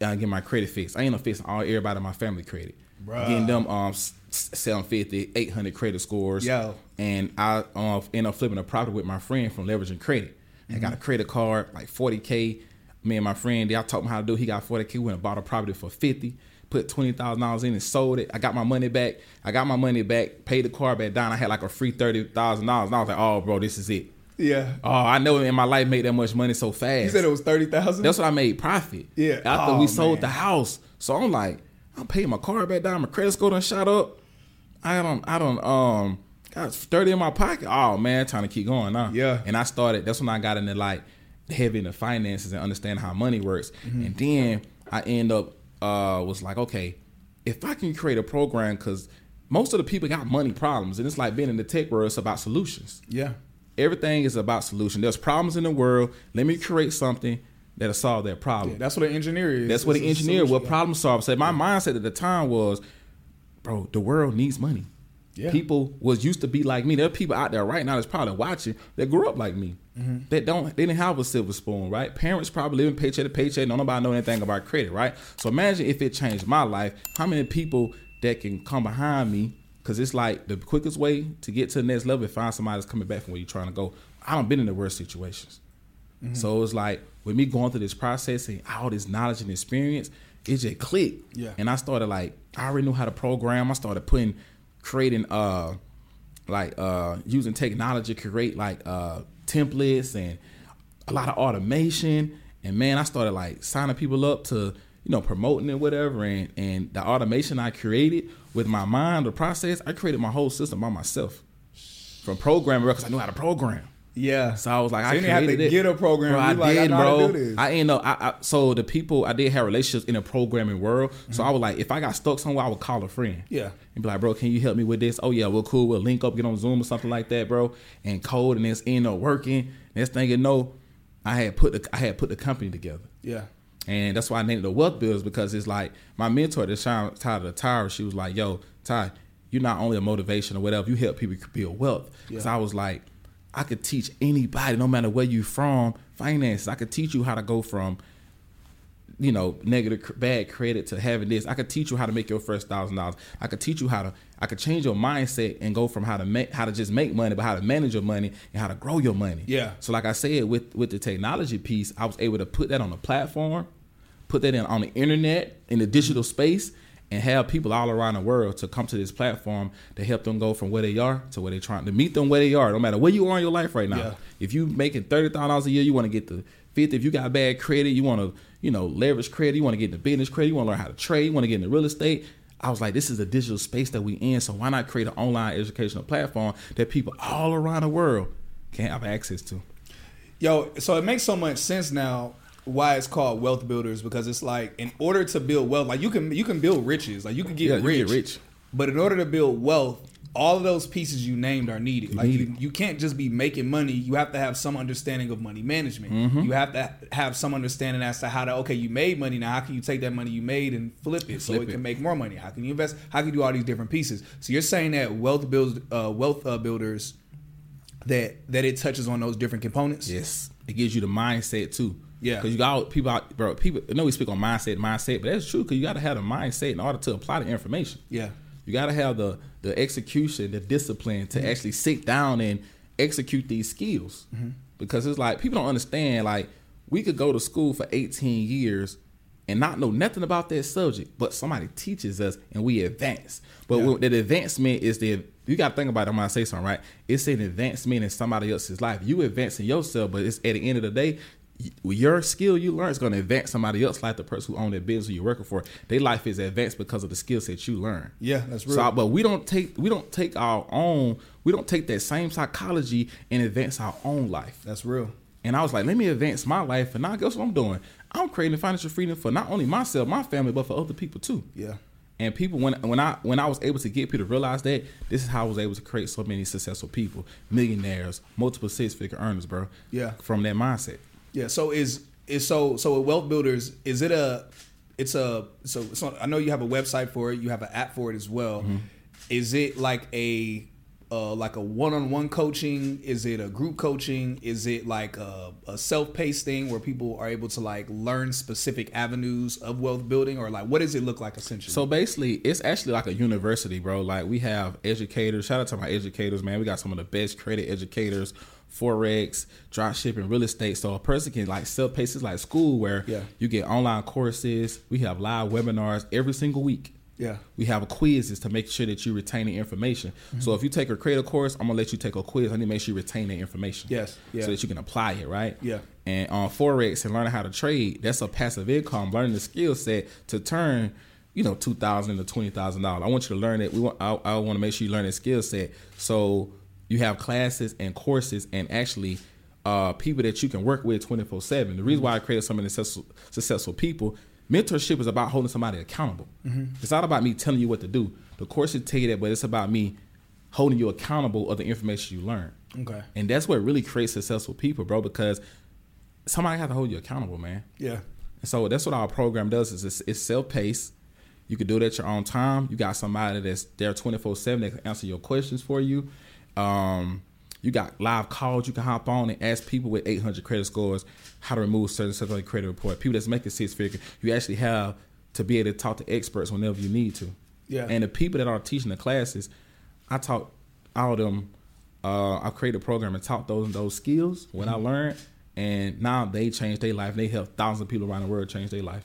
uh, get my credit fixed. I ain't no fixing all everybody in my family credit. Bruh. Getting them um s- s- 750, 800 credit scores. Yo. And I um end up flipping a property with my friend from leveraging credit. I got a credit card like 40k. Me and my friend, I taught him how to do. it. He got 40k. We went and bought a property for 50. Put twenty thousand dollars in and sold it. I got my money back. I got my money back. Paid the car back down. I had like a free thirty thousand dollars. And I was like, oh, bro, this is it. Yeah. Oh, I never in my life made that much money so fast. You said it was thirty thousand. That's what I made profit. Yeah. After Oh, we sold man. the house. So I'm like, I'm paying my car back down. My credit score done shot up. I don't, I don't, um, got 30 in my pocket. Oh man, trying to keep going now. Yeah. And I started, that's when I got into like heavy in the finances and understand how money works. Mm-hmm. And then I end up, uh, was like, okay, if I can create a program, cause most of the people got money problems. And it's like being in the tech world, it's about solutions. Yeah. Everything is about solution. There's problems in the world. Let me create something that'll solve that problem. Yeah, that's what an engineer is. That's what It's an engineer, what problem solver said. My mindset at the time was, bro, the world needs money. Yeah. People was used to be like me. There are people out there right now that's probably watching that grew up like me. Mm-hmm. That don't they didn't have a silver spoon, right? Parents probably living paycheck to paycheck. Don't nobody know anything about credit, right? So imagine if it changed my life. How many people that can come behind me? Because it's like the quickest way to get to the next level is find somebody that's coming back from where you're trying to go. I don't been in the worst situations. So it's like with me going through this process and all this knowledge and experience, it just clicked. Yeah. And I started like I already knew how to program. I started putting creating uh like uh using technology to create like uh templates and a lot of automation. And man, I started like signing people up to, you know, promoting and whatever. And and the automation I created with my mind, the process, I created my whole system by myself. From programming because I knew how to program. Yeah. So I was like, So I didn't have to it. get a program. Bro, I like, did, to bro. I ain't know. I, I so the people I did have relationships in the programming world. Mm-hmm. So I was like, if I got stuck somewhere, I would call a friend. Yeah. And be like, bro, can you help me with this? Oh yeah, we're cool. We'll link up, get on Zoom or something like that, bro. And code, and it's end up working. Next thing you know, I had put the I had put the company together. Yeah. And that's why I named it the Wealth Builders because it's like my mentor the time, Ty the Tower, she was like, yo, Ty, you're not only a motivation or whatever, you help people build wealth. Because Yeah. I was like, I could teach anybody, no matter where you from, finances. I could teach you how to go from, you know, negative, bad credit to having this. I could teach you how to make your first thousand dollars. I could teach you how to, I could change your mindset and go from how to make, how to just make money, but how to manage your money and how to grow your money. Yeah. So like I said, with with the technology piece, I was able to put that on a platform, put that in on the internet in the digital space, and have people all around the world to come to this platform to help them go from where they are to where they're trying to meet them where they are, no matter where you are in your life right now. Yeah. If you making thirty thousand dollars a year, you want to get the fifty. If you got bad credit, you want to you know leverage credit. You want to get into business credit. You want to learn how to trade. You want to get into real estate. I was like, this is a digital space that we in, so why not create an online educational platform that people all around the world can have access to? Yo, so it makes so much sense now why it's called wealth builders because it's like in order to build wealth, like you can you can build riches, like you can get, Yeah, you rich, get rich. but in order to build wealth, all of those pieces you named are needed. Like you, you can't just be making money. You have to have some understanding of money management. Mm-hmm. You have to have some understanding as to how to okay, you made money now. How can you take that money you made and flip it so Flip it, it. can make more money? How can you invest? How can you do all these different pieces? So you're saying that wealth builds uh, wealth uh, builders that that it touches on those different components. Yes, it gives you the mindset too. Yeah. because you got people out, bro. People, I know we speak on mindset, mindset, but that's true because you got to have the mindset in order to apply the information. Yeah. you got to have the the execution, the discipline to mm-hmm. actually sit down and execute these skills. Mm-hmm. Because it's like people don't understand. Like we could go to school for 18 years and not know nothing about that subject, but somebody teaches us and we advance. But Yeah. the advancement is the you got to think about it. I'm gonna say something, right? It's an advancement in somebody else's life. You advancing yourself, but it's at the end of the day, your skill you learn is going to advance somebody else, like the person who owned that business you're working for. Their life is advanced because of the skill set you learn. Yeah, that's real. So, but we don't take we don't take our own we don't take that same psychology and advance our own life. That's real. And I was like, let me advance my life, and now guess what I'm doing? I'm creating financial freedom for not only myself, my family, but for other people too. Yeah. And people, when when I when I was able to get people to realize that, this is how I was able to create so many successful people, millionaires, multiple six figure earners, bro. Yeah. From that mindset. Yeah. So is is so so with wealth builders is it a it's a so, so I know you have a website for it. You have an app for it as well. Mm-hmm. Is it like a uh, like a one-on-one coaching? Is it a group coaching? Is it like a, a self-paced thing where people are able to like learn specific avenues of wealth building, or like what does it look like essentially? So basically, it's actually like a university, bro. Like we have educators. Shout out to my educators, man. We got some of the best credit educators, forex, drop shipping, real estate. So a person can like sell places like school where Yeah. you get online courses. We have live webinars every single week. Yeah. We have quizzes to make sure that you retain the information. So mm-hmm. if you take a creative course, I'm gonna let you take a quiz. I need to make sure you retain the information. Yes, yeah. So that you can apply it, right? Yeah. And on forex and learning how to trade, that's a passive income. Learning the skill set to turn, you know, two thousand to twenty thousand dollars. I want you to learn it. We want. I, I want to make sure you learn the skill set. So you have classes and courses and actually uh, people that you can work with twenty four seven. The reason why I created so many successful, successful people. Mentorship is about holding somebody accountable. It's not about me telling you what to do. The course should tell you that, but it's about me holding you accountable of the information you learn. Okay. And that's what really creates successful people, bro, because somebody has to hold you accountable, man. yeah. And so that's what our program does is it's, it's self-paced. You can do it at your own time. You got somebody that's there 24-7 that can answer your questions for you. Um, you got live calls you can hop on and ask people with 800 credit scores how to remove certain stuff on your credit report. People that's making six figure, you actually have to be able to talk to experts whenever you need to. Yeah. And the people that are teaching the classes, I taught all of them. Uh, I created a program and taught those those skills when I learned, and now they changed their life. They help thousands of people around the world change their life.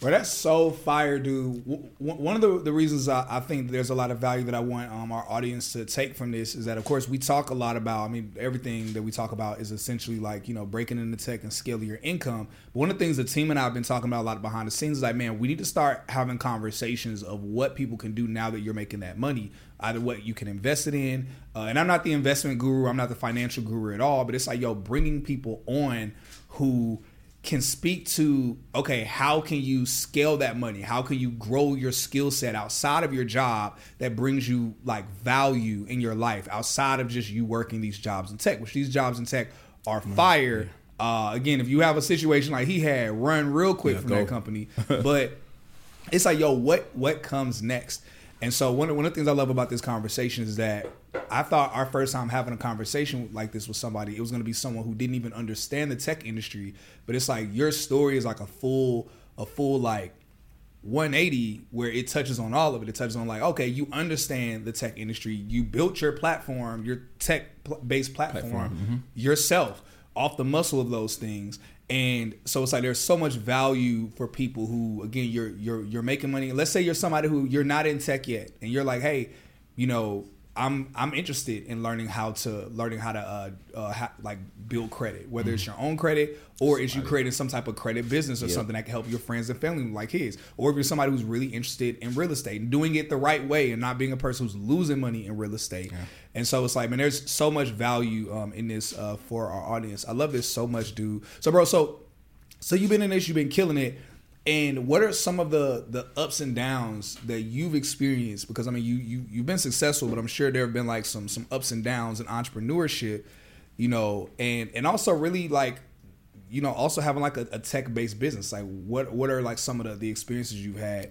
Well, that's so fire, dude. One of the, the reasons I, I think there's a lot of value that I want um, our audience to take from this is that, of course, we talk a lot about. I mean, everything that we talk about is essentially like you know breaking into tech and scaling your income. But one of the things the team and I have been talking about a lot behind the scenes is like, man, we need to start having conversations of what people can do now that you're making that money. Either what you can invest it in, uh, and I'm not the investment guru, I'm not the financial guru at all, but it's like yo, bringing people on who can speak to okay how can you scale that money? How can you grow your skill set outside of your job that brings you like value in your life outside of just you working these jobs in tech which these jobs in tech are fire. uh, again if you have a situation like he had run real quick Yeah, from go. that company. But it's like yo what what comes next and so one of, one of the things i love about this conversation is that i thought our first time having a conversation like this with somebody it was going to be someone who didn't even understand the tech industry but it's like your story is like a full a full like 180 where it touches on all of it. It touches on like okay you understand the tech industry. You built your platform your tech based platform, Platform, mm-hmm. yourself off the muscle of those things and so it's like there's so much value for people who again you're you're you're making money. Let's say you're somebody who you're not in tech yet and you're like hey you know I'm I'm interested in learning how to learning how to uh, uh ha- like build credit, whether it's your own credit or it's you creating some type of credit business or Yeah. something that can help your friends and family like his, or if you're somebody who's really interested in real estate and doing it the right way and not being a person who's losing money in real estate. And so it's like, man, there's so much value um in this uh for our audience. I love this so much, dude. So, bro, so so you've been in this, you've been killing it. And what are some of the the ups and downs that you've experienced? Because I mean, you you you've been successful, but I'm sure there have been like some some ups and downs in entrepreneurship, you know, and and also really like, you know, also having like a, a tech based business. Like, what what are like some of the, the experiences you've had?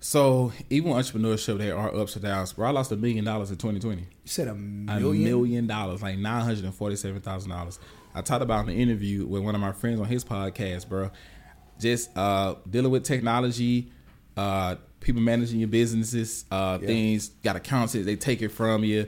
So even with entrepreneurship, there are ups and downs. Bro, I lost a million dollars in 2020. You said a A million. million dollars, like nine hundred and forty-seven thousand dollars. I talked about in the interview with one of my friends on his podcast, bro. Just uh, dealing with technology, uh, people managing your businesses, uh, things got accounts that they take it from you.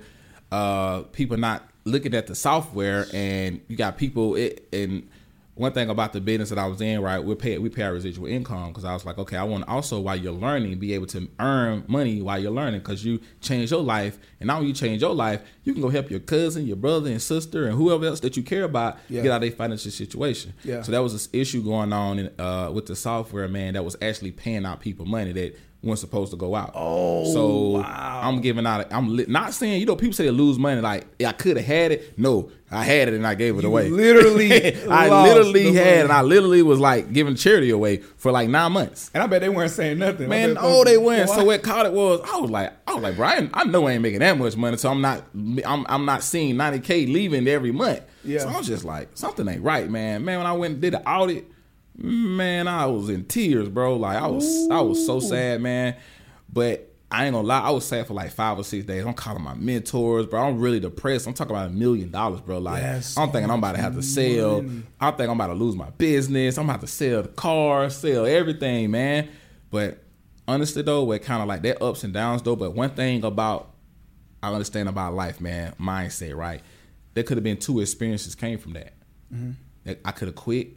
Uh, people not looking at the software, and you got people. It, and one thing about the business that I was in, right, we pay we pay our residual income because I was like, okay, I want to also while you're learning, be able to earn money while you're learning because you change your life, and now when you change your life, you can go help your cousin, your brother and sister, and whoever else that you care about Yeah. get out of their financial situation. Yeah. So that was this issue going on in, uh, with the software, man, that was actually paying out people money that weren't supposed to go out. Oh, so wow. I'm giving out. I'm li- not saying you know people say they lose money like yeah, I could have had it. No, I had it and I gave it You away. literally I literally had money. and I literally was like giving charity away for like nine months. And I bet they weren't saying nothing. Man, oh, they weren't. So what caught it was I was like, I was like, Brian, I, I know I ain't making that much money, so I'm not, I'm, I'm not seeing 90k leaving every month. Yeah. So I was just like, something ain't right, man. Man, when I went and did the audit, man, I was in tears, bro. Like I was, I was so sad, man. But I ain't gonna lie, I was sad for like five or six days. I'm calling my mentors, bro. I'm really depressed. I'm talking about a million dollars, bro. Like That's I'm thinking I'm about to have to sell. I think I'm about to lose my business. I'm about to sell the car, sell everything, man. But honestly though, we're kind of like that ups and downs though. But one thing about I understand about life, man, mindset, right? There could have been two experiences came from that. That I could have quit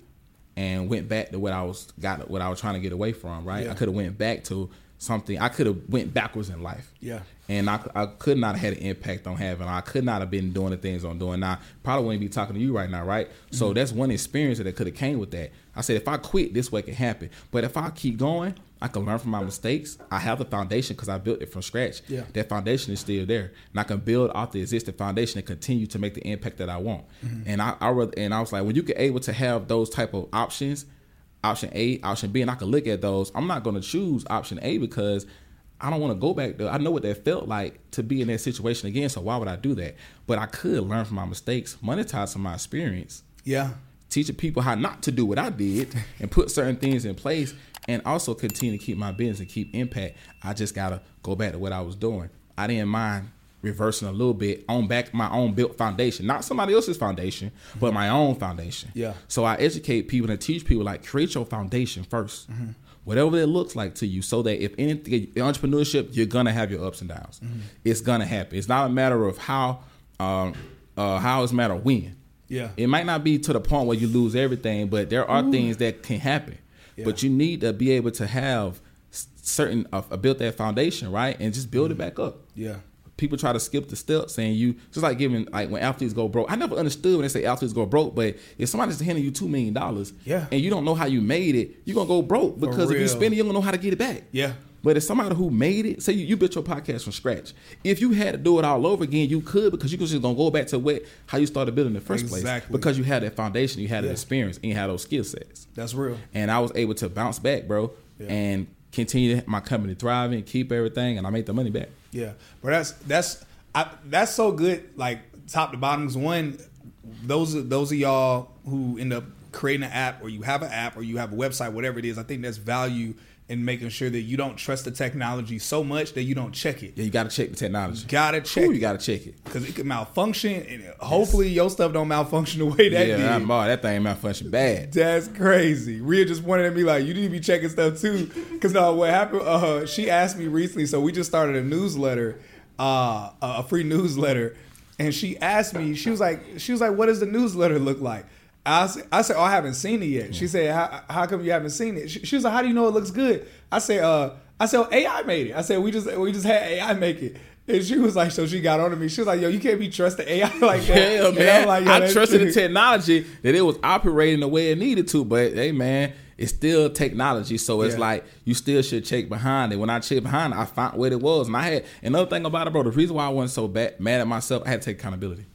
and went back to what I was got what I was trying to get away from, right? Yeah. I could have went back to something. I could have went backwards in life. Yeah. And I, I could not have had an impact on having. I could not have been doing the things I'm doing now. Probably wouldn't be talking to you right now, right? So mm-hmm. that's one experience that could have came with that. I said if I quit, this way could happen. But if I keep going, I can learn from my mistakes. I have the foundation because I built it from scratch. Yeah. That foundation is still there, and I can build off the existing foundation and continue to make the impact that I want. Mm-hmm. And I, I and I was like, when you get able to have those type of options, option A, option B, and I can look at those. I'm not going to choose option A because I don't want to go back there. I know what that felt like to be in that situation again. So why would I do that? But I could learn from my mistakes, monetize from my experience, Yeah. teaching people how not to do what I did, and put certain things in place, and also continue to keep my business and keep impact. I just gotta go back to what I was doing. I didn't mind reversing a little bit on back my own built foundation, not somebody else's foundation, but my own foundation. Yeah. So I educate people and teach people like create your foundation 1st Whatever it looks like to you, so that if anything entrepreneurship, you're gonna have your ups and downs. It's gonna happen. It's not a matter of how um uh how it's a matter of when. Yeah. It might not be to the point where you lose everything, but there are things that can happen. But you need to be able to have certain uh, build that foundation, right, and just build it Mm-hmm. back up. Yeah. People try to skip the steps, saying you just like giving like when athletes go broke. I never understood when they say athletes go broke, but if somebody's handing you two million dollars, Yeah. and you don't know how you made it, you're gonna go broke because if you spend it, you don't know how to get it back. Yeah. But if somebody who made it, say you, you built your podcast from scratch, if you had to do it all over again, you could because you could just gonna go back to what how you started building in the first Exactly. place because you had that foundation, you had Yeah. that experience, and you had those skill sets. That's real. And I was able to bounce back, bro, Yeah. and continue my company thriving, keep everything, and I make the money back. Yeah, but that's that's I, that's so good. Like top to bottoms. one, those are- those of y'all who end up creating an app, or you have an app, or you have a website, whatever it is. I think that's value in making sure that you don't trust the technology so much that you don't check it. Yeah, you got to check the technology. Gotta check Ooh, it. you got to check it. Because it can malfunction, and hopefully your stuff don't malfunction the way that yeah, did. boy, that thing malfunction bad. That's crazy. Rhea just pointed at me like, you need to be checking stuff too. Because no, what happened? Uh, she asked me recently. So we just started a newsletter, uh, a free newsletter, and she asked me. She was like, she was like, what does the newsletter look like? I said, I said, oh, I haven't seen it yet. She said, how, how come you haven't seen it? She, she was like, how do you know it looks good? I said, uh, I said, oh, AI made it. I said, we just we just had AI make it. And she was like, so she got on to me. She was like, yo, you can't be trusting AI like that. Yeah, And man. Like, I trusted true. the technology that it was operating the way it needed to, but hey, man, it's still technology. So it's Yeah. like you still should check behind it. When I checked behind it, I found what it was, and I had another thing about it, bro. The reason why I wasn't so bad, mad at myself, I had to take accountability.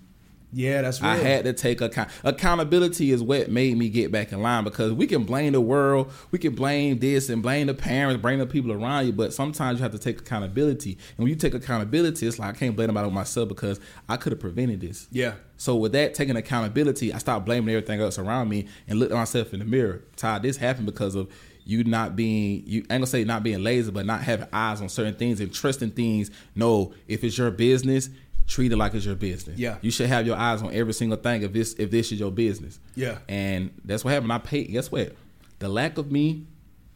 Yeah, that's real. I had to take account. Accountability is what made me get back in line because we can blame the world, we can blame this and blame the parents, blame the people around you, but sometimes you have to take accountability. And when you take accountability, it's like I can't blame about myself because I could have prevented this. Yeah. So with that taking accountability, I stopped blaming everything else around me and looked at myself in the mirror. Todd, this happened because of you not being you I ain't gonna say not being lazy, but not having eyes on certain things and trusting things. No, if it's your business, treat it like it's your business. Yeah. You should have your eyes on every single thing if this if this is your business. Yeah. And that's what happened. I paid guess what? The lack of me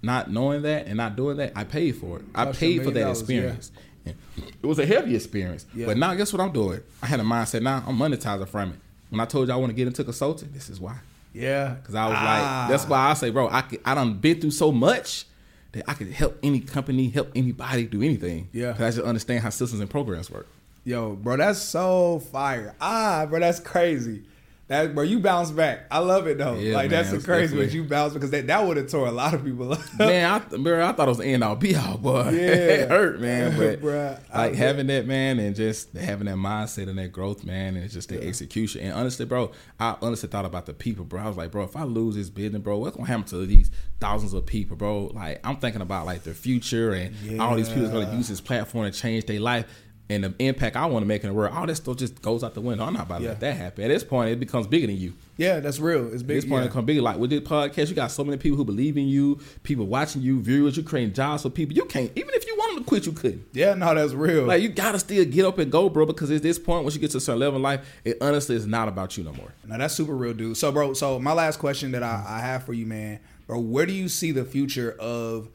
not knowing that and not doing that, I paid for it. I paid for that dollars, experience. And It was a heavy experience. Yeah. But now guess what I'm doing? I had a mindset now I'm monetizing from it. When I told you I want to get into consulting, this is why. Yeah, Cause I was Ah. like, that's why I say, bro, I could, I done been through so much that I could help any company, help anybody do anything. Yeah. Cause I just understand how systems and programs work. Yo, bro, that's so fire. Ah, bro, that's crazy. That bro, you bounce back. I love it though. Yeah, like man, that's the crazy definitely- you bounce because that, that would have tore a lot of people up. man, I, bro, I thought it was the end all be all, boy. Yeah. it hurt, man. But I like having that, man, and just having that mindset and that growth, man, and just the execution. And honestly, bro, I honestly thought about the people, bro. I was like, bro, if I lose this business, bro, what's gonna happen to these thousands of people, bro? Like, I'm thinking about like their future and all these people gonna use this platform to change their life. And the impact I want to make in the world, all that stuff just goes out the window. I'm not about to Yeah. let that happen. At this point, it becomes bigger than you. yeah, that's real. It's At big. this point, yeah. it come big. Like with this podcast, you got so many people who believe in you, people watching you, viewers. You're creating jobs for people. You can't even if you wanted to quit, you couldn't. yeah, no, that's real. Like you gotta still get up and go, bro. Because at this point, once you get to a certain level in life, it honestly is not about you no more. Now that's super real, dude. So, bro, so my last question that I, I have for you, man, bro, where do you see the future of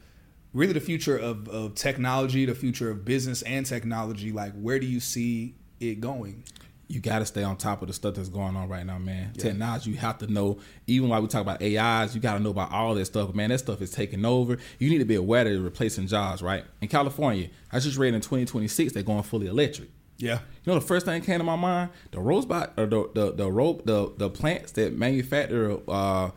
really the future of, of technology, the future of business and technology? Like, where do you see it going? You gotta stay on top of the stuff that's going on right now, man. Technology, you have to know. Even while we talk about AIs, you gotta know about all that stuff. Man, that stuff is taking over. You need to be aware that it's replacing jobs, right? In California, I just read in 2026 they're going fully electric. Yeah. You know the first thing that came to my mind? The robot or the the the rope the the plants that manufacture uh,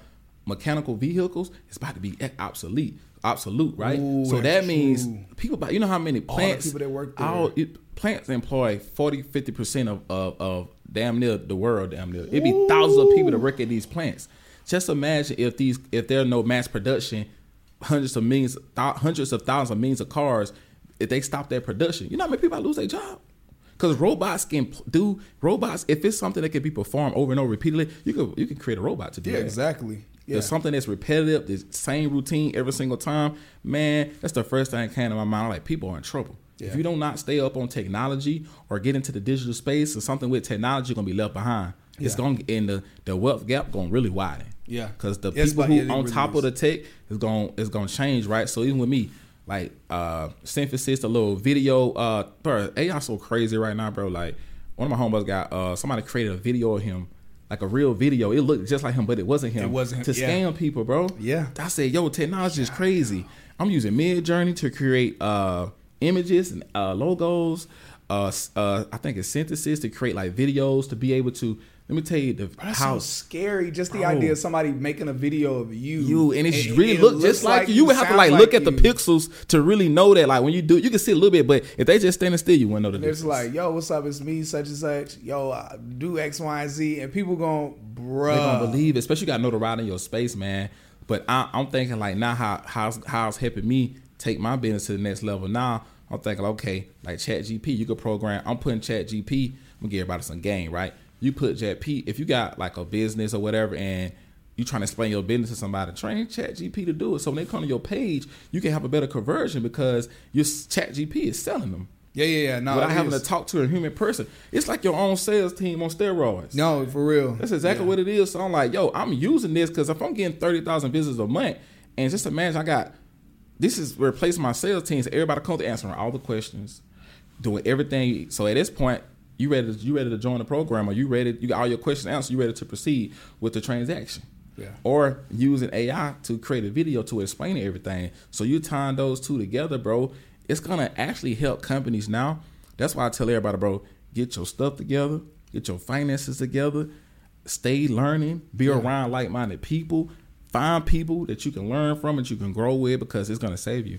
mechanical vehicles is about to be obsolete. Obsolete, right? Ooh, so that that's means people you know how many plants people that work there. all- it- plants employ 40 50 percent of, of of damn near the world damn near. It'd be thousands of people that work at these plants. Just imagine if these if there's no mass production hundreds of millions thou- hundreds of thousands of millions of cars if they stop their production. You know how many people lose their job? Because robots can do robots if it's something that can be performed over and over repeatedly you could you can create a robot to do Yeah, that. exactly. Yeah. there's something that's repetitive, the same routine every single time. Man, that's the first thing that came to my mind. Like people are in trouble. Yeah. If you do not stay up on technology or get into the digital space or something with technology, you're gonna be left behind. It's gonna and the the wealth gap gonna really widen. Yeah. because the It's people who on really top is. of the tech is gonna is gonna change, right? So even with me, like uh Synthesia, a little video, uh, bro, AI so crazy right now, bro. Like one of my homeboys got uh somebody created a video of him like a real video. It looked just like him, but it wasn't him. It wasn't to him, yeah. scam people, bro. Yeah. I said, yo, technology is crazy. I'm using Midjourney to create uh, images and uh, logos. Uh, uh, I think it's Synthesia to create like videos to be able to. Let me tell you the That's how so scary. Just the Bro. idea of somebody making a video of you, you and it and really it look looks just like, you. You would have to sound like look at the pixels to really know that. Like when you do, you can see a little bit, but if they just standing still, you wouldn't know the It's difference. like, yo, what's up? It's me, such and such. Yo, I do X, Y, and Z, and people going, bruh. They're gonna believe, it, especially you got notoriety in your space, man. But I, I'm thinking like now how how's how's helping me take my business to the next level. Now I'm thinking, okay, like Chat GP, you could program. I'm putting Chat GP. I'm gonna give everybody some game, right? You put Chat P. If you got like a business or whatever, and you trying to explain your business to somebody, train Chat GP to do it. So when they come to your page, you can have a better conversion because your Chat GP is selling them. Yeah, yeah, yeah. No, Without having is. to talk to a human person, it's like your own sales team on steroids. No, for real. That's exactly what it is. So I'm like, yo, I'm using this because if I'm getting thirty thousand visits a month, and just imagine I got this is replacing my sales teams. Everybody comes to answering all the questions, doing everything. So at this point, you ready? To, you ready to join the program? Or you ready? You got all your questions answered. You ready to proceed with the transaction? Yeah. Or using AI to create a video to explain everything. So you tying those two together, bro. It's gonna actually help companies now. That's why I tell everybody, bro, get your stuff together, get your finances together, stay learning, be around like-minded people, find people that you can learn from and you can grow with because it's gonna save you.